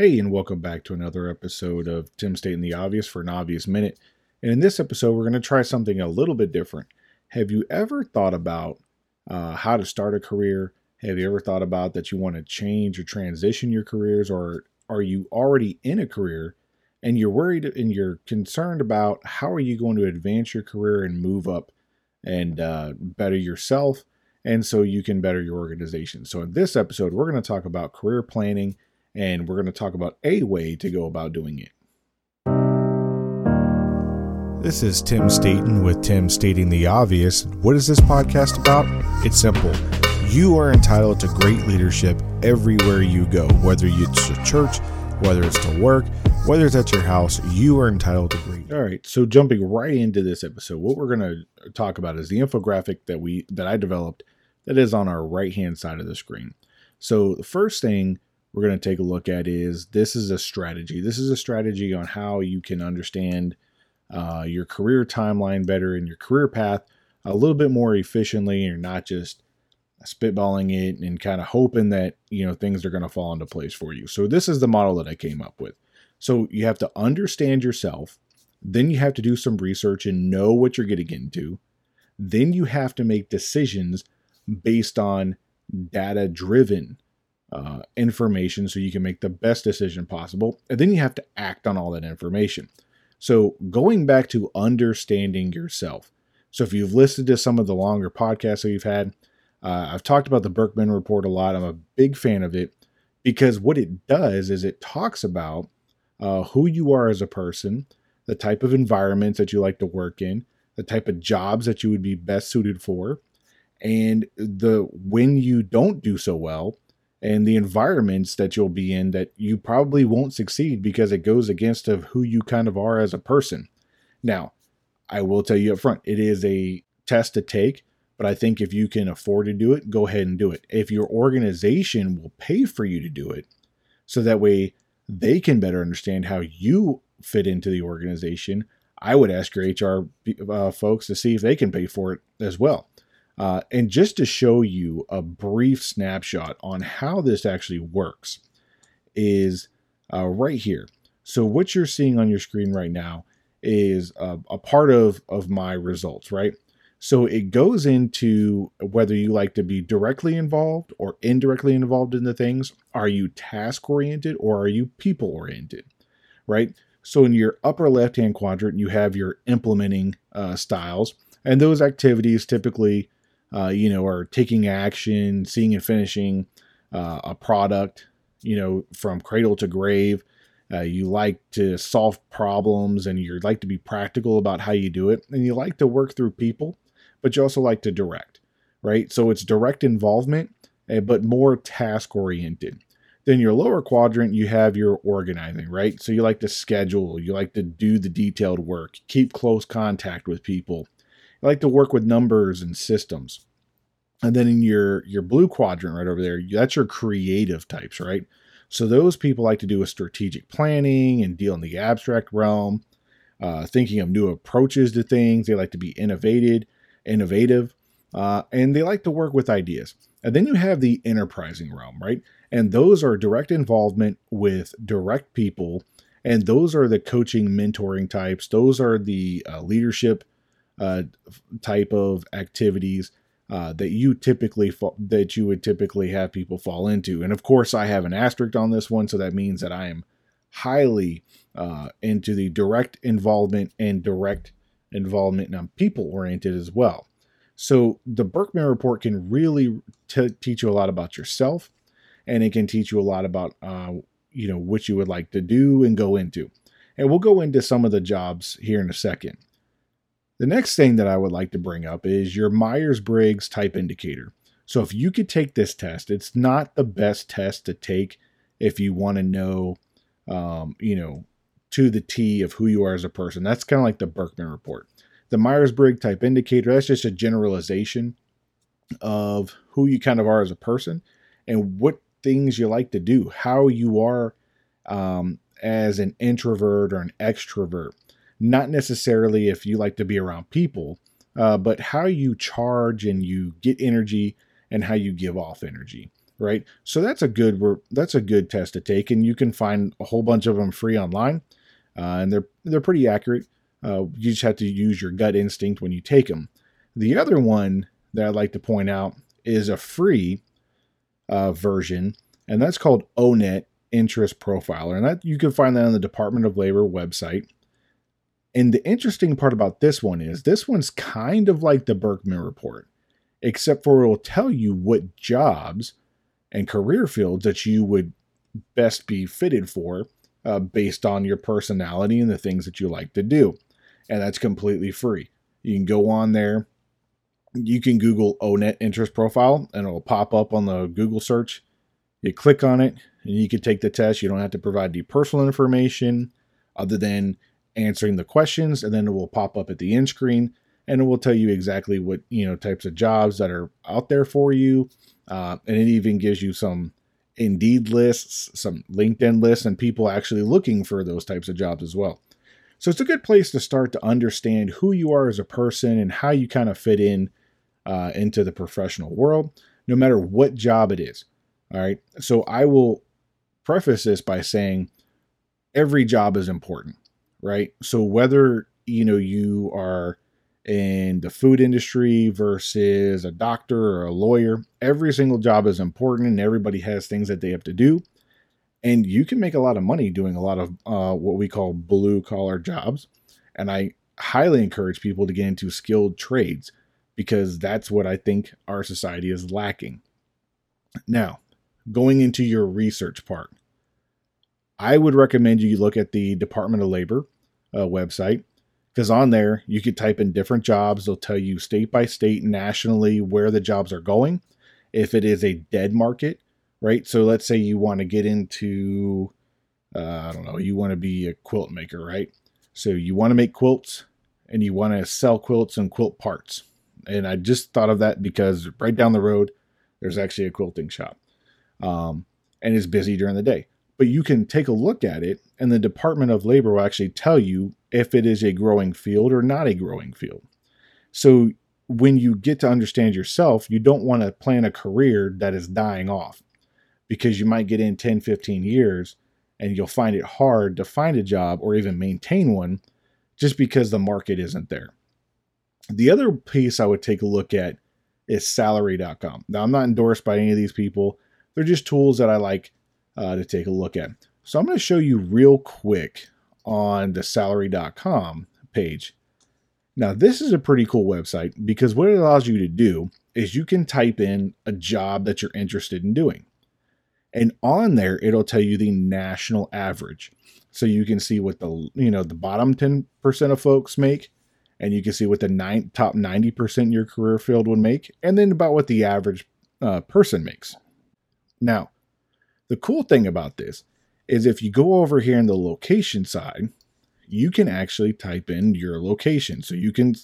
Hey, and welcome back to another episode of Tim Stating the Obvious for an Obvious Minute. And in this episode, we're going to try something a little bit different. Have you ever thought about uh, how to start a career? Have you ever thought about that you want to change or transition your careers, or are you already in a career and you're worried and you're concerned about how are you going to advance your career and move up and uh, better yourself, and so you can better your organization? So in this episode, we're going to talk about career planning and we're going to talk about a way to go about doing it. This is Tim Staten with Tim Stating the Obvious. What is this podcast about? It's simple. You are entitled to great leadership everywhere you go, whether it's to church, whether it's to work, whether it's at your house, you are entitled to great. All right, so jumping right into this episode, what we're going to talk about is the infographic that we that I developed that is on our right-hand side of the screen. So the first thing we're going to take a look at is this is a strategy. This is a strategy on how you can understand uh, your career timeline better and your career path a little bit more efficiently. And you're not just spitballing it and kind of hoping that you know things are going to fall into place for you. So this is the model that I came up with. So you have to understand yourself, then you have to do some research and know what you're getting into. Then you have to make decisions based on data driven uh, information so you can make the best decision possible. And then you have to act on all that information. So, going back to understanding yourself. So, if you've listened to some of the longer podcasts that we've had, uh, I've talked about the Birkman Report a lot. I'm a big fan of it because what it does is it talks about uh, who you are as a person, the type of environments that you like to work in, the type of jobs that you would be best suited for, and the when you don't do so well, and the environments that you'll be in that you probably won't succeed because it goes against of who you kind of are as a person. Now, I will tell you up front, it is a test to take, but I think if you can afford to do it, go ahead and do it. If your organization will pay for you to do it, so that way they can better understand how you fit into the organization, I would ask your HR uh, folks to see if they can pay for it as well. Uh, and just to show you a brief snapshot on how this actually works is uh, right here. So what you're seeing on your screen right now is a, a part of, of my results, right? So it goes into whether you like to be directly involved or indirectly involved in the things. Are you task oriented or are you people oriented? Right. So in your upper left hand quadrant, you have your implementing uh, styles, and those activities typically uh, you know, are taking action, seeing and finishing uh, a product, you know, from cradle to grave. Uh, you like to solve problems and you like to be practical about how you do it. And you like to work through people, but you also like to direct, right? So it's direct involvement, eh, but more task oriented. Then your lower quadrant, you have your organizing, right? So you like to schedule, you like to do the detailed work, keep close contact with people, I like to work with numbers and systems. And then in your your blue quadrant right over there, that's your creative types, right? So those people like to do a strategic planning and deal in the abstract realm, uh, thinking of new approaches to things. They like to be innovative, innovative, uh, and they like to work with ideas. And then you have the enterprising realm, right? And those are direct involvement with direct people, and those are the coaching, mentoring types. Those are the uh, leadership uh, type of activities uh, that you typically fa- that you would typically have people fall into. And of course, I have an asterisk on this one, so that means that I am highly uh, into the direct involvement and direct involvement, and I'm people oriented as well. So the Birkman report can really t- teach you a lot about yourself, and it can teach you a lot about uh, you know what you would like to do and go into. And we'll go into some of the jobs here in a second. The next thing that I would like to bring up is your Myers Briggs type indicator. So, if you could take this test, it's not the best test to take if you want to know, um, you know, to the T of who you are as a person. That's kind of like the Birkman report. The Myers Briggs type indicator, that's just a generalization of who you kind of are as a person and what things you like to do, how you are um, as an introvert or an extrovert not necessarily if you like to be around people, uh, but how you charge and you get energy and how you give off energy. right? So that's a good that's a good test to take, and you can find a whole bunch of them free online, uh, and they're they're pretty accurate. Uh, you just have to use your gut instinct when you take them. The other one that I'd like to point out is a free uh, version, and that's called O*NET Interest Profiler, and that you can find that on the Department of Labor website. And the interesting part about this one is this one's kind of like the Birkman report, except for it will tell you what jobs and career fields that you would best be fitted for uh, based on your personality and the things that you like to do. And that's completely free. You can go on there. You can Google O*NET interest profile and it will pop up on the Google search. You click on it and you can take the test. You don't have to provide any personal information other than answering the questions, and then it will pop up at the end screen and it will tell you exactly what you know types of jobs that are out there for you. Uh, and it even gives you some Indeed lists, some LinkedIn lists, and people actually looking for those types of jobs as well. So it's a good place to start to understand who you are as a person and how you kind of fit in uh, into the professional world, no matter what job it is. All right. So I will preface this by saying every job is important right? So whether you know you are in the food industry versus a doctor or a lawyer, every single job is important and everybody has things that they have to do. And you can make a lot of money doing a lot of uh, what we call blue collar jobs. And I highly encourage people to get into skilled trades because that's what I think our society is lacking. Now, going into your research part, I would recommend you look at the Department of Labor uh, website because on there you could type in different jobs. They'll tell you state by state, nationally, where the jobs are going. If it is a dead market, right? So let's say you want to get into, uh, I don't know, you want to be a quilt maker, right? So you want to make quilts and you want to sell quilts and quilt parts. And I just thought of that because right down the road, there's actually a quilting shop. Um, and it's busy during the day but you can take a look at it and the Department of Labor will actually tell you if it is a growing field or not a growing field. So when you get to understand yourself, you don't want to plan a career that is dying off because you might get in 10, 15 years and you'll find it hard to find a job or even maintain one just because the market isn't there. The other piece I would take a look at is salary.com. Now, I'm not endorsed by any of these people, they're just tools that I like uh, to take a look at. So I'm going to show you real quick on the salary.com page. Now, this is a pretty cool website because what it allows you to do is you can type in a job that you're interested in doing. And on there, it'll tell you the national average. So you can see what the, you know, the bottom 10% of folks make, and you can see what the nine, top 90% in your career field would make, and then about what the average uh, person makes. Now, the cool thing about this is if you go over here in the location side, you can actually type in your location. So you can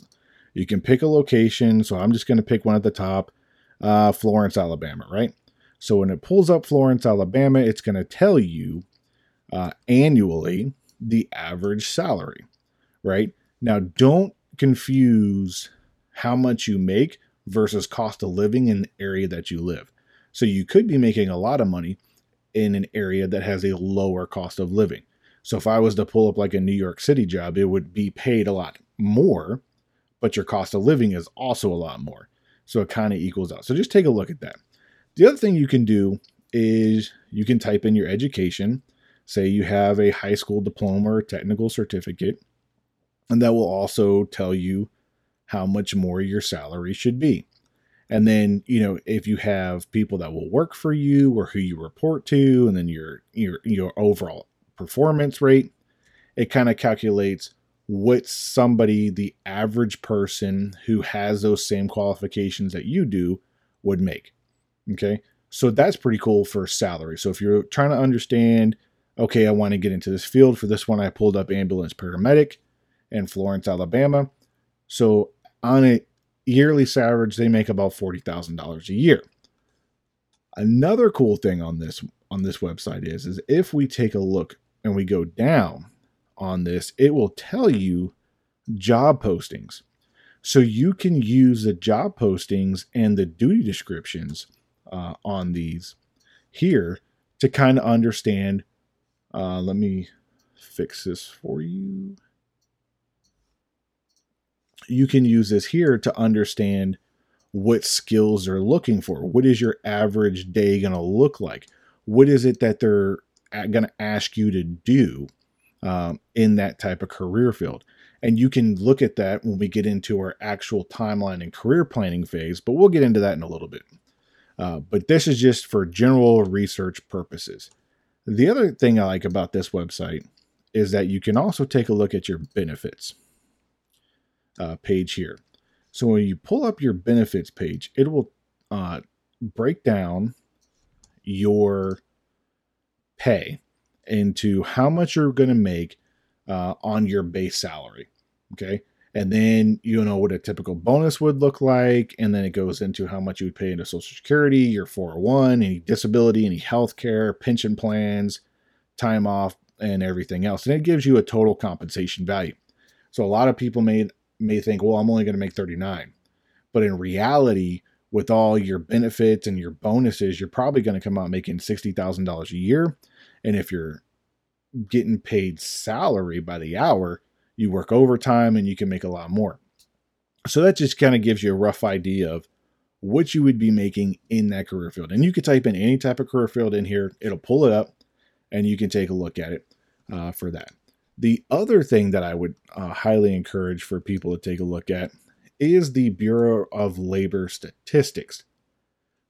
you can pick a location. So I'm just going to pick one at the top, uh, Florence, Alabama, right? So when it pulls up Florence, Alabama, it's going to tell you uh, annually the average salary, right? Now, don't confuse how much you make versus cost of living in the area that you live. So you could be making a lot of money, in an area that has a lower cost of living. So if I was to pull up like a New York City job, it would be paid a lot more, but your cost of living is also a lot more. So it kind of equals out. So just take a look at that. The other thing you can do is you can type in your education. Say you have a high school diploma or technical certificate, and that will also tell you how much more your salary should be. And then, you know, if you have people that will work for you or who you report to, and then your your your overall performance rate, it kind of calculates what somebody, the average person who has those same qualifications that you do, would make. Okay. So that's pretty cool for salary. So if you're trying to understand, okay, I want to get into this field, for this one, I pulled up ambulance paramedic in Florence, Alabama. So on a yearly average, they make about $40,000 a year. Another cool thing on this on this website is is if we take a look and we go down on this, it will tell you job postings. So you can use the job postings and the duty descriptions uh, on these here to kind of understand. Uh, let me fix this for you. You can use this here to understand what skills they're looking for. What is your average day going to look like? What is it that they're going to ask you to do um, in that type of career field? And you can look at that when we get into our actual timeline and career planning phase, but we'll get into that in a little bit. Uh, but this is just for general research purposes. The other thing I like about this website is that you can also take a look at your benefits uh, page here. So when you pull up your benefits page, it will uh, break down your pay into how much you're going to make uh, on your base salary. Okay. And then you know what a typical bonus would look like. And then it goes into how much you would pay into Social Security, your 401, any disability, any health care, pension plans, time off, and everything else. And it gives you a total compensation value. So a lot of people may may think, well, I'm only going to make 39. But in reality, with all your benefits and your bonuses, you're probably going to come out making $60,000 a year. And if you're getting paid salary by the hour, you work overtime and you can make a lot more. So that just kind of gives you a rough idea of what you would be making in that career field. And you could type in any type of career field in here, it'll pull it up and you can take a look at it uh, for that. The other thing that I would uh, highly encourage for people to take a look at is the Bureau of Labor Statistics.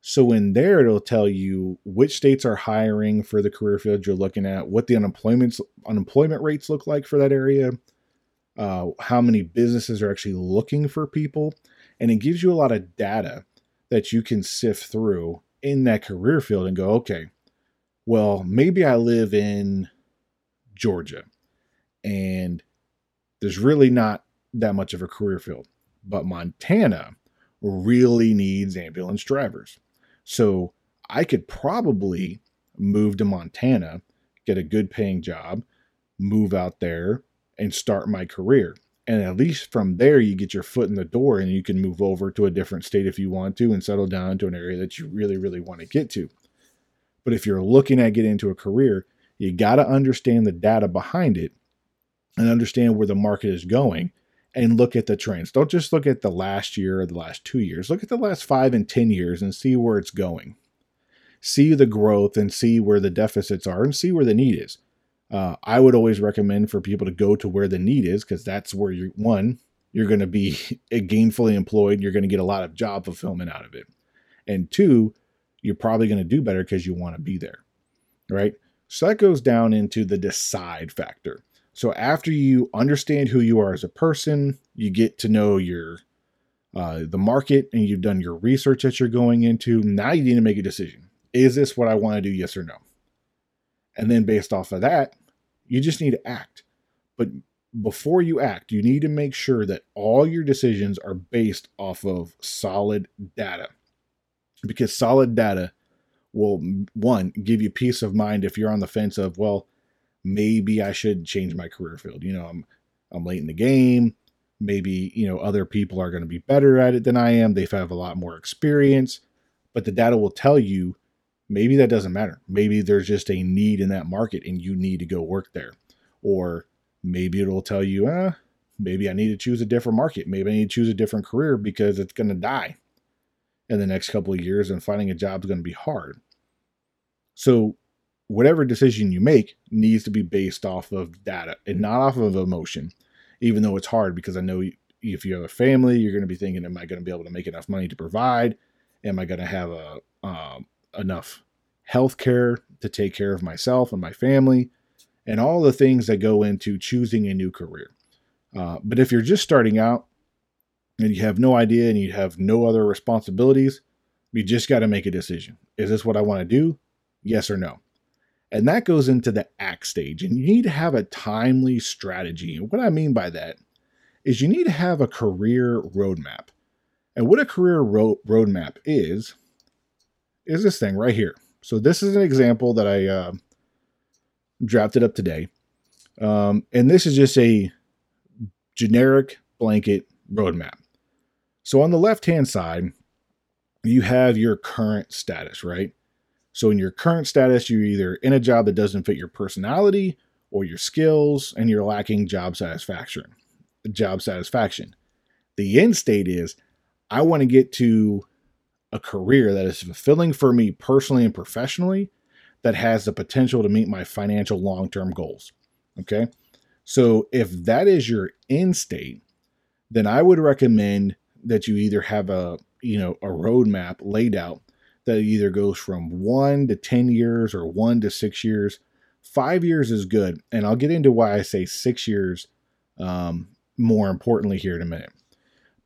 So in there, it'll tell you which states are hiring for the career field you're looking at, what the unemployment unemployment rates look like for that area, uh, how many businesses are actually looking for people, and it gives you a lot of data that you can sift through in that career field and go, okay, well, maybe I live in Georgia and there's really not that much of a career field. But Montana really needs ambulance drivers. So I could probably move to Montana, get a good paying job, move out there, and start my career. And at least from there, you get your foot in the door and you can move over to a different state if you want to and settle down to an area that you really, really want to get to. But if you're looking at getting into a career, you got to understand the data behind it and understand where the market is going and look at the trends. Don't just look at the last year or the last two years. Look at the last five and 10 years and see where it's going. See the growth and see where the deficits are and see where the need is. Uh, I would always recommend for people to go to where the need is because that's where you're one, you're going to be gainfully employed. You're going to get a lot of job fulfillment out of it. And two, you're probably going to do better because you want to be there. Right. So that goes down into the decide factor. So after you understand who you are as a person, you get to know your uh, the market, and you've done your research that you're going into. Now you need to make a decision: is this what I want to do? Yes or no? And then based off of that, you just need to act. But before you act, you need to make sure that all your decisions are based off of solid data. Because solid data will, one, give you peace of mind if you're on the fence of, well, maybe I should change my career field. You know, I'm I'm late in the game. Maybe, you know, other people are going to be better at it than I am. They have a lot more experience, but the data will tell you maybe that doesn't matter. Maybe there's just a need in that market and you need to go work there. Or maybe it'll tell you, uh, maybe I need to choose a different market. Maybe I need to choose a different career because it's going to die in the next couple of years and finding a job is going to be hard. So whatever decision you make needs to be based off of data and not off of emotion, even though it's hard because I know if you have a family, you're going to be thinking, am I going to be able to make enough money to provide? Am I going to have a, um, enough health care to take care of myself and my family? And all the things that go into choosing a new career. Uh, but if you're just starting out and you have no idea and you have no other responsibilities, you just got to make a decision. Is this what I want to do? Yes or no? And that goes into the act stage. And you need to have a timely strategy. And what I mean by that is you need to have a career roadmap. And what a career ro- roadmap is, is this thing right here. So this is an example that I uh, drafted up today. Um, and this is just a generic blanket roadmap. So on the left hand side, you have your current status, right? So in your current status, you're either in a job that doesn't fit your personality or your skills, and you're lacking job satisfaction. Job satisfaction. The end state is I want to get to a career that is fulfilling for me personally and professionally that has the potential to meet my financial long term goals. Okay. So if that is your end state, then I would recommend that you either have a you know a roadmap laid out that either goes from one to 10 years or one to six years. Five years is good. And I'll get into why I say six years um, more importantly here in a minute.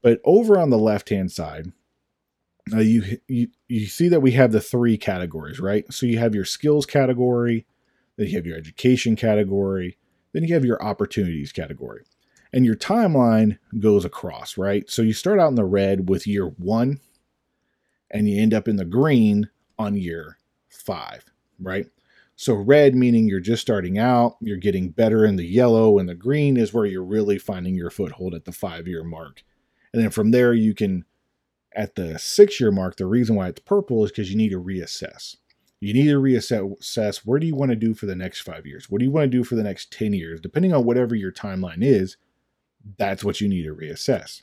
But over on the left hand side, uh, you, you you see that we have the three categories, right? So you have your skills category, then you have your education category, then you have your opportunities category. And your timeline goes across, right? So you start out in the red with year one, and you end up in the green on year five, right? So red meaning you're just starting out, you're getting better in the yellow, and the green is where you're really finding your foothold at the five year mark. And then from there, you can, at the six year mark, the reason why it's purple is because you need to reassess. You need to reassess where do you want to do for the next five years? What do you want to do for the next 10 years? Depending on whatever your timeline is, that's what you need to reassess.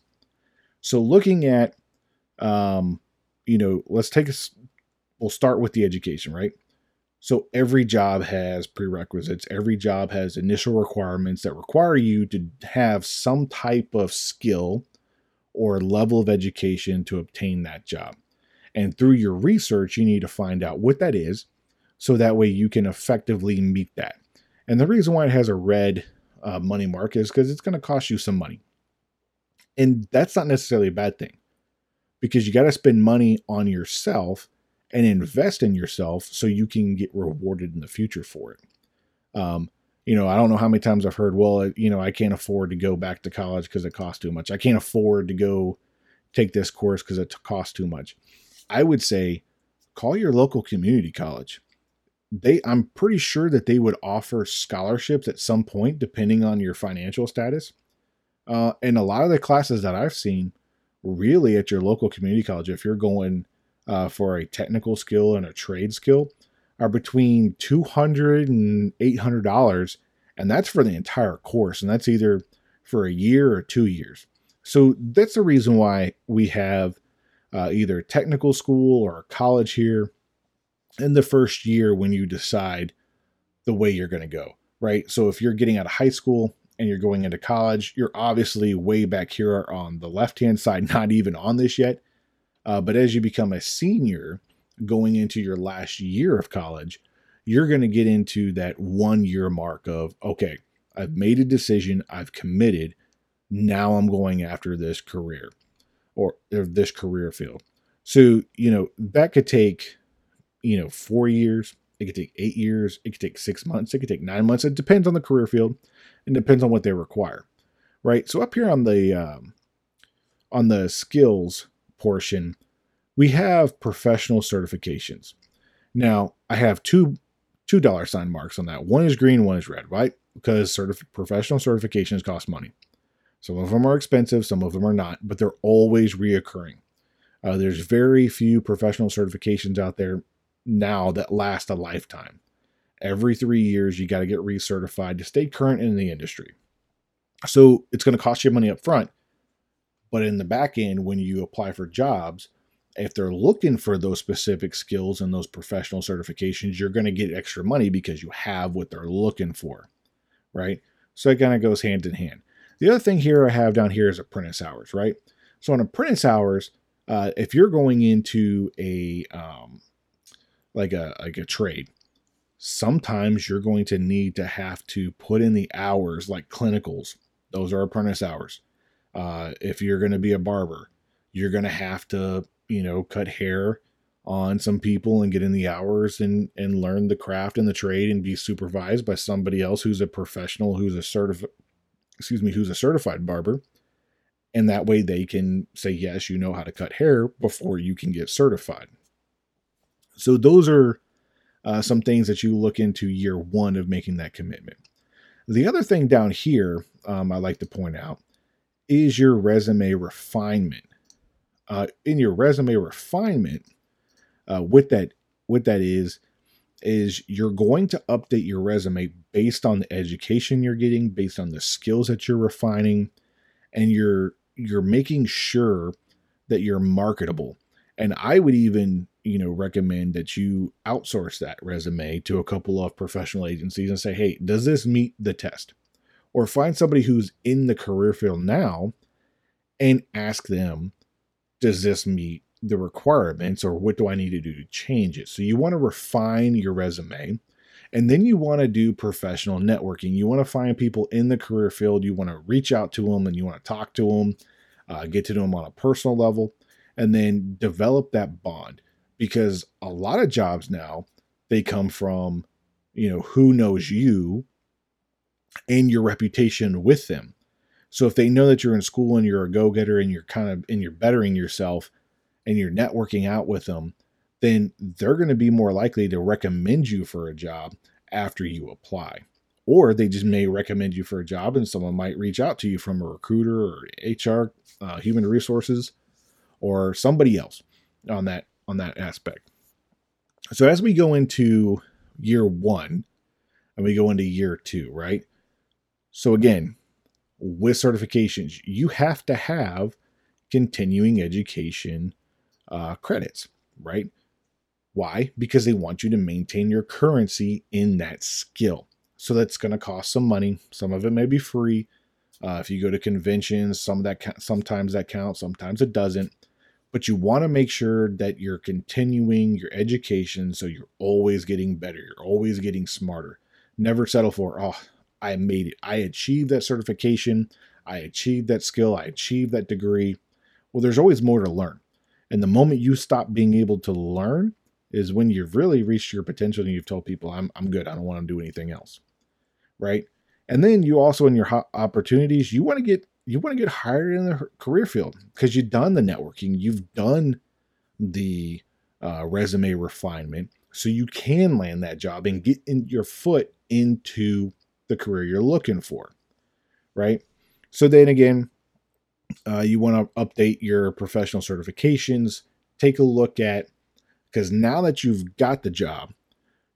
So looking at um, you know, let's take us, we'll start with the education, right? So every job has prerequisites. Every job has initial requirements that require you to have some type of skill or level of education to obtain that job. And through your research, you need to find out what that is so that way you can effectively meet that. And the reason why it has a red uh, money mark is because it's going to cost you some money. And that's not necessarily a bad thing because you got to spend money on yourself and invest in yourself so you can get rewarded in the future for it. Um, you know, I don't know how many times I've heard, well, you know, I can't afford to go back to college because it costs too much. I can't afford to go take this course because it costs too much. I would say call your local community college. They, I'm pretty sure that they would offer scholarships at some point, depending on your financial status. Uh, and a lot of the classes that I've seen, really at your local community college, if you're going uh, for a technical skill and a trade skill, are between $200 and $800. And that's for the entire course. And that's either for a year or two years. So that's the reason why we have uh, either technical school or college here in the first year when you decide the way you're going to go, right? So if you're getting out of high school and you're going into college, you're obviously way back here on the left hand side, not even on this yet. Uh, but as you become a senior going into your last year of college, you're going to get into that one year mark of, okay, I've made a decision, I've committed. Now I'm going after this career or, or this career field. So, you know, that could take, you know, four years, it could take eight years, it could take six months, it could take nine months. It depends on the career field and depends on what they require, right? So up here on the um, on the skills portion, we have professional certifications. Now I have two two dollar sign marks on that. One is green, one is red, right? Because certif- professional certifications cost money. Some of them are expensive, some of them are not, but they're always reoccurring. Uh, there's very few professional certifications out there now that last a lifetime. Every three years, you got to get recertified to stay current in the industry. So it's going to cost you money up front. But in the back end, when you apply for jobs, if they're looking for those specific skills and those professional certifications, you're going to get extra money because you have what they're looking for. Right. So it kind of goes hand in hand. The other thing here I have down here is apprentice hours, right? So on apprentice hours, uh, if you're going into a um, like a like a trade, sometimes you're going to need to have to put in the hours like clinicals. Those are apprentice hours. Uh, if you're going to be a barber, you're going to have to, you know, cut hair on some people and get in the hours and and learn the craft and the trade and be supervised by somebody else who's a professional, who's a certified, excuse me, who's a certified barber. And that way they can say, yes, you know how to cut hair before you can get certified. So those are uh, some things that you look into year one of making that commitment. The other thing down here um, I like to point out is your resume refinement. Uh, in your resume refinement, uh, what that what that is is you're going to update your resume based on the education you're getting, based on the skills that you're refining, and you're you're making sure that you're marketable. And I would even, you know, recommend that you outsource that resume to a couple of professional agencies and say, "Hey, does this meet the test?" Or find somebody who's in the career field now and ask them, "Does this meet the requirements or what do I need to do to change it?" So you want to refine your resume. And then you want to do professional networking. You want to find people in the career field. You want to reach out to them and you want to talk to them, uh, get to know them on a personal level and then develop that bond because a lot of jobs now they come from you know who knows you and your reputation with them. So if they know that you're in school and you're a go-getter and you're kind of and you're bettering yourself and you're networking out with them then they're going to be more likely to recommend you for a job after you apply. Or they just may recommend you for a job and someone might reach out to you from a recruiter or hr uh, human resources or somebody else on that on that aspect. So as we go into year 1 and we go into year 2, right? So again, with certifications, you have to have continuing education uh, credits, right? Why? Because they want you to maintain your currency in that skill. So that's going to cost some money. Some of it may be free. Uh, if you go to conventions, some of that sometimes that counts, sometimes it doesn't but you want to make sure that you're continuing your education so you're always getting better, you're always getting smarter. Never settle for, oh, I made it. I achieved that certification, I achieved that skill, I achieved that degree. Well, there's always more to learn. And the moment you stop being able to learn is when you've really reached your potential and you've told people, I'm, I'm good. I don't want to do anything else. Right. And then you also, in your opportunities, you want to get you want to get hired in the career field because you've done the networking, you've done the uh, resume refinement, so you can land that job and get in your foot into the career you're looking for, right? So then again, uh, you want to update your professional certifications. Take a look at because now that you've got the job,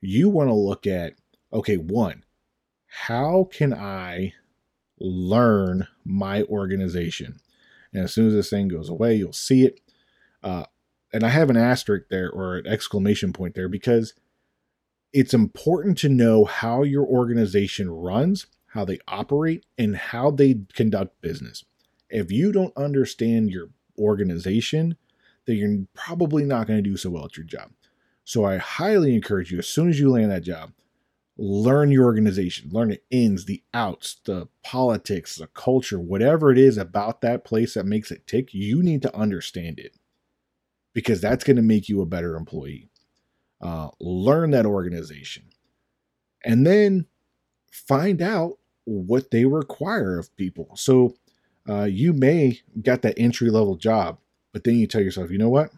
you want to look at okay, one, how can I learn my organization. And as soon as this thing goes away, you'll see it. Uh, and I have an asterisk there or an exclamation point there because it's important to know how your organization runs, how they operate, and how they conduct business. If you don't understand your organization, then you're probably not going to do so well at your job. So I highly encourage you, as soon as you land that job, learn your organization, learn the ins, the outs, the politics, the culture, whatever it is about that place that makes it tick, you need to understand it because that's going to make you a better employee. Uh, learn that organization and then find out what they require of people. So uh, you may get that entry level job, but then you tell yourself, you know what?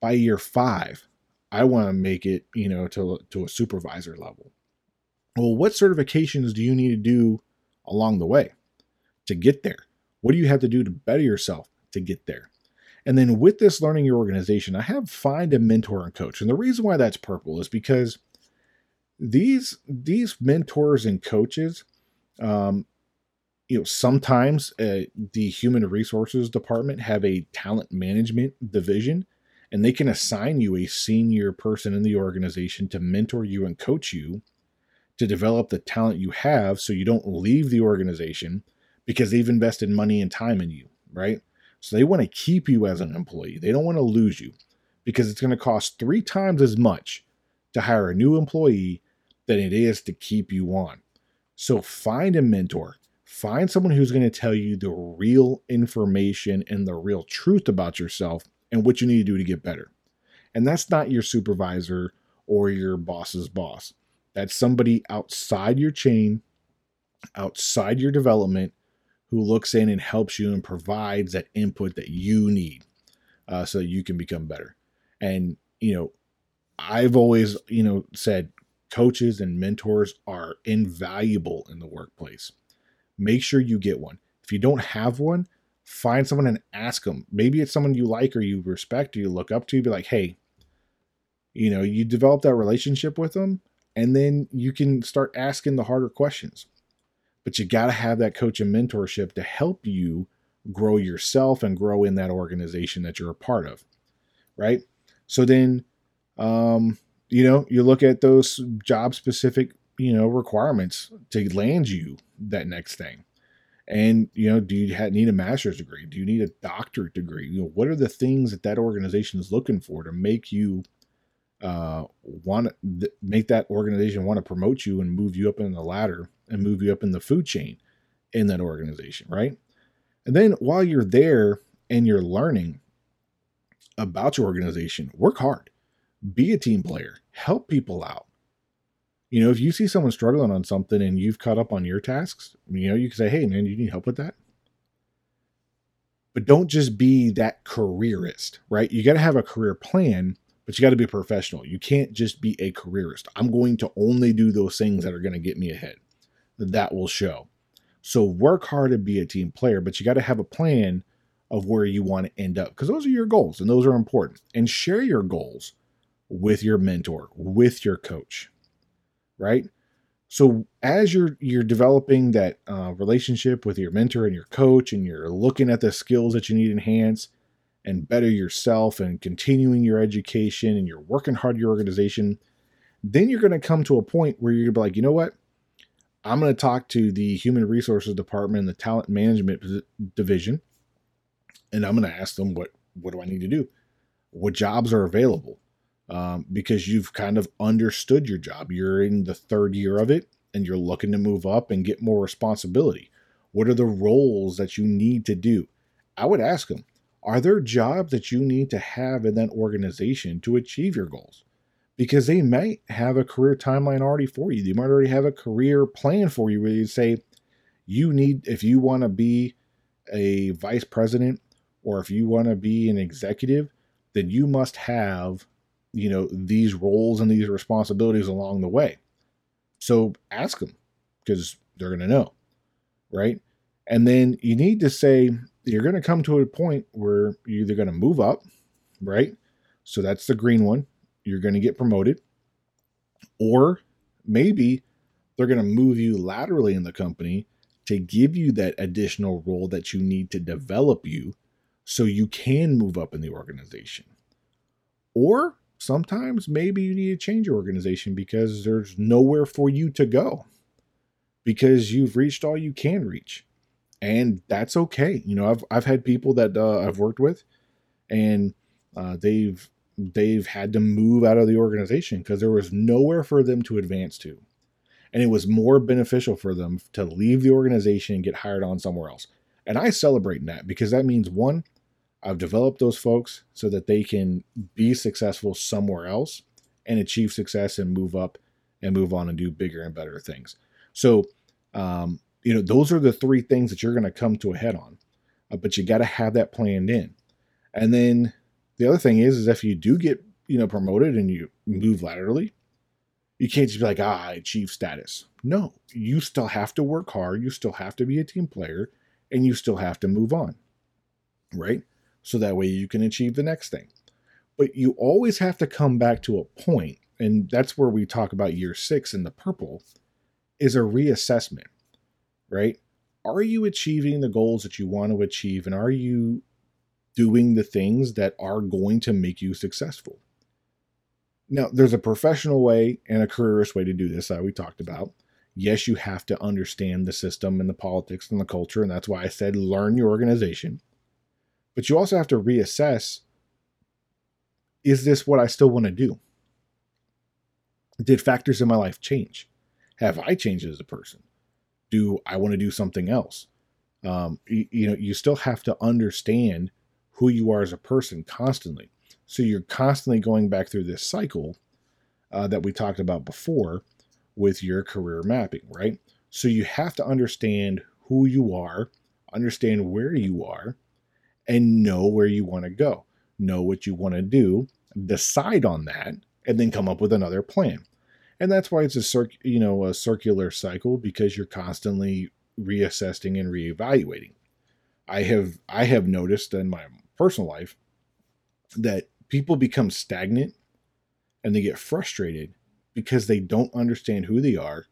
By year five, I want to make it, you know, to to a supervisor level. Well, what certifications do you need to do along the way to get there? What do you have to do to better yourself to get there? And then with this learning your organization, I have find a mentor and coach. And the reason why that's purple is because these these mentors and coaches um, you know sometimes uh, the human resources department have a talent management division and they can assign you a senior person in the organization to mentor you and coach you to develop the talent you have so you don't leave the organization because they've invested money and time in you, right? So they want to keep you as an employee. They don't want to lose you because it's going to cost three times as much to hire a new employee than it is to keep you on. So find a mentor. Find someone who's going to tell you the real information and the real truth about yourself and what you need to do to get better. And that's not your supervisor or your boss's boss. That's somebody outside your chain, outside your development, who looks in and helps you and provides that input that you need uh, so that you can become better. And, you know, I've always, you know, said coaches and mentors are invaluable in the workplace. Make sure you get one. If you don't have one, find someone and ask them. Maybe it's someone you like or you respect or you look up to. Be like, hey, You know, you develop that relationship with them, and then you can start asking the harder questions. But you got to have that coach and mentorship to help you grow yourself and grow in that organization that you're a part of. Right. So then, um, you know, you look at those job specific, you know, requirements to land you that next thing. And, you know, do you need a master's degree? Do you need a doctorate degree? You know, what are the things that that organization is looking for to make you uh, want to th- make that organization want to promote you and move you up in the ladder and move you up in the food chain in that organization, right? And then while you're there and you're learning about your organization, work hard, be a team player, help people out. You know, if you see someone struggling on something and you've caught up on your tasks, you know, you can say, hey, man, you need help with that? But don't just be that careerist, right? You got to have a career plan, but you got to be professional. You can't just be a careerist. I'm going to only do those things that are going to get me ahead. That will show. So work hard and be a team player, but you got to have a plan of where you want to end up because those are your goals and those are important. And share your goals with your mentor, with your coach, right? So as you're you're developing that uh, relationship with your mentor and your coach, and you're looking at the skills that you need to enhance and better yourself, and continuing your education, and you're working hard your organization, then you're going to come to a point where you're going to be like, you know what? I'm going to talk to the human resources department, the talent management division, and I'm going to ask them what what do I need to do, what jobs are available, um, because you've kind of understood your job. You're in the third year of it, and you're looking to move up and get more responsibility. What are the roles that you need to do? I would ask them, are there jobs that you need to have in that organization to achieve your goals? because they might have a career timeline already for you. They might already have a career plan for you where you say, you need, if you want to be a vice president or if you want to be an executive, then you must have, you know, these roles and these responsibilities along the way. So ask them because they're going to know, right? And then you need to say, you're going to come to a point where you're either going to move up, right? So that's the green one you're going to get promoted, or maybe they're going to move you laterally in the company to give you that additional role that you need to develop you so you can move up in the organization. Or sometimes maybe you need to change your organization because there's nowhere for you to go because you've reached all you can reach. And that's okay. You know, I've, I've had people that uh, I've worked with and uh, they've they've had to move out of the organization because there was nowhere for them to advance to. And it was more beneficial for them to leave the organization and get hired on somewhere else. And I celebrate that because that means one, I've developed those folks so that they can be successful somewhere else and achieve success and move up and move on and do bigger and better things. So, um, you know, those are the three things that you're going to come to a head on, uh, but you got to have that planned in. And then the other thing is, is if you do get you know promoted and you move laterally, you can't just be like, ah, I achieved status. No, you still have to work hard. You still have to be a team player, and you still have to move on, right? So that way you can achieve the next thing. But you always have to come back to a point, and that's where we talk about year six in the purple, is a reassessment, right? Are you achieving the goals that you want to achieve, and are you doing the things that are going to make you successful. Now, there's a professional way and a careerist way to do this that we talked about. Yes, you have to understand the system and the politics and the culture, and that's why I said learn your organization. But you also have to reassess is this what I still want to do? Did factors in my life change? Have I changed as a person? Do I want to do something else? Um, you, you know, you still have to understand who you are as a person constantly. So you're constantly going back through this cycle uh, that we talked about before with your career mapping, right? So you have to understand who you are, understand where you are, and know where you want to go. Know what you want to do, decide on that, and then come up with another plan. And that's why it's a circ, you know, a circular cycle because you're constantly reassessing and reevaluating. I have I have noticed in my personal life that people become stagnant and they get frustrated because they don't understand who they are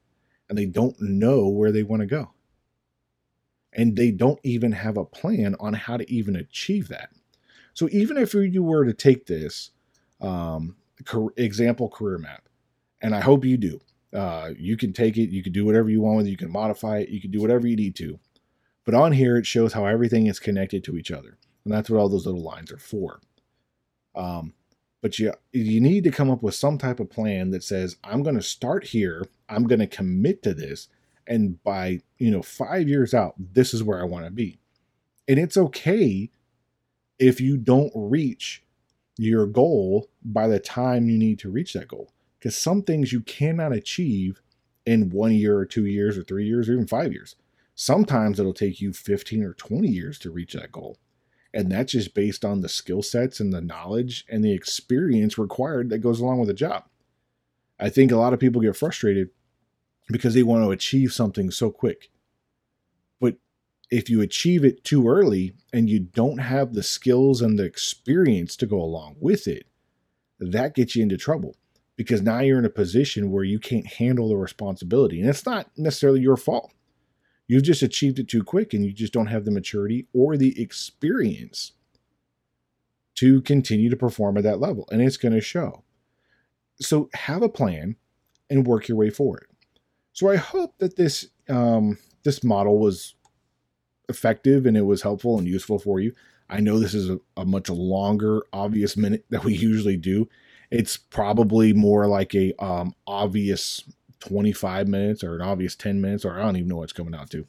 and they don't know where they want to go. And they don't even have a plan on how to even achieve that. So even if you were to take this um, example career map, and I hope you do, uh, you can take it, you can do whatever you want with it, you can modify it, you can do whatever you need to. But on here, it shows how everything is connected to each other. And that's what all those little lines are for. Um, but you you need to come up with some type of plan that says i'm going to start here i'm going to commit to this and by you know 5 years out this is where i want to be. And it's okay if you don't reach your goal by the time you need to reach that goal because some things you cannot achieve in 1 year or 2 years or 3 years or even 5 years. Sometimes it'll take you 15 or 20 years to reach that goal. And that's just based on the skill sets and the knowledge and the experience required that goes along with the job. I think a lot of people get frustrated because they want to achieve something so quick. But if you achieve it too early and you don't have the skills and the experience to go along with it, that gets you into trouble because now you're in a position where you can't handle the responsibility. And it's not necessarily your fault. You've just achieved it too quick and you just don't have the maturity or the experience to continue to perform at that level. And it's going to show. So have a plan and work your way forward. So I hope that this um, this model was effective and it was helpful and useful for you. I know this is a, a much longer obvious minute that we usually do. It's probably more like a um, obvious 25 minutes or an obvious 10 minutes, or I don't even know what's coming out to.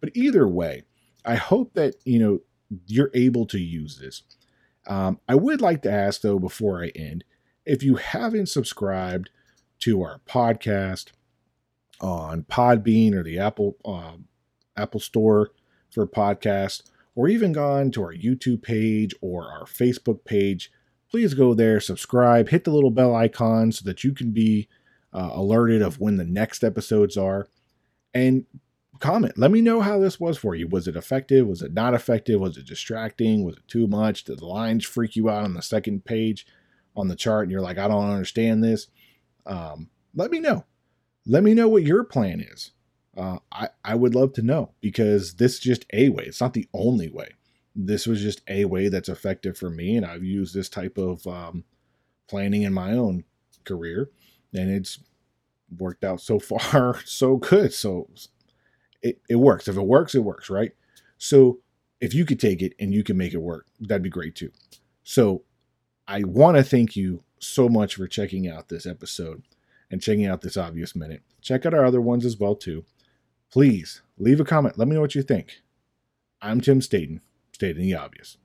But either way, I hope that, you know, you're able to use this. Um, I would like to ask, though, before I end, if you haven't subscribed to our podcast on Podbean or the Apple uh, Apple Store for podcast, or even gone to our YouTube page or our Facebook page, please go there, subscribe, hit the little bell icon so that you can be uh, alerted of when the next episodes are, and comment. Let me know how this was for you. Was it effective? Was it not effective? Was it distracting? Was it too much? Did the lines freak you out on the second page on the chart and you're like, I don't understand this? Um, let me know. Let me know what your plan is. Uh, I, I would love to know because this is just a way. It's not the only way. This was just a way that's effective for me. And I've used this type of um, planning in my own career and it's worked out so far so good. So it, it works. If it works, it works, right? So if you could take it and you can make it work, that'd be great too. So I want to thank you so much for checking out this episode and checking out this obvious minute. Check out our other ones as well too. Please leave a comment. Let me know what you think. I'm Tim Staten, stating the obvious.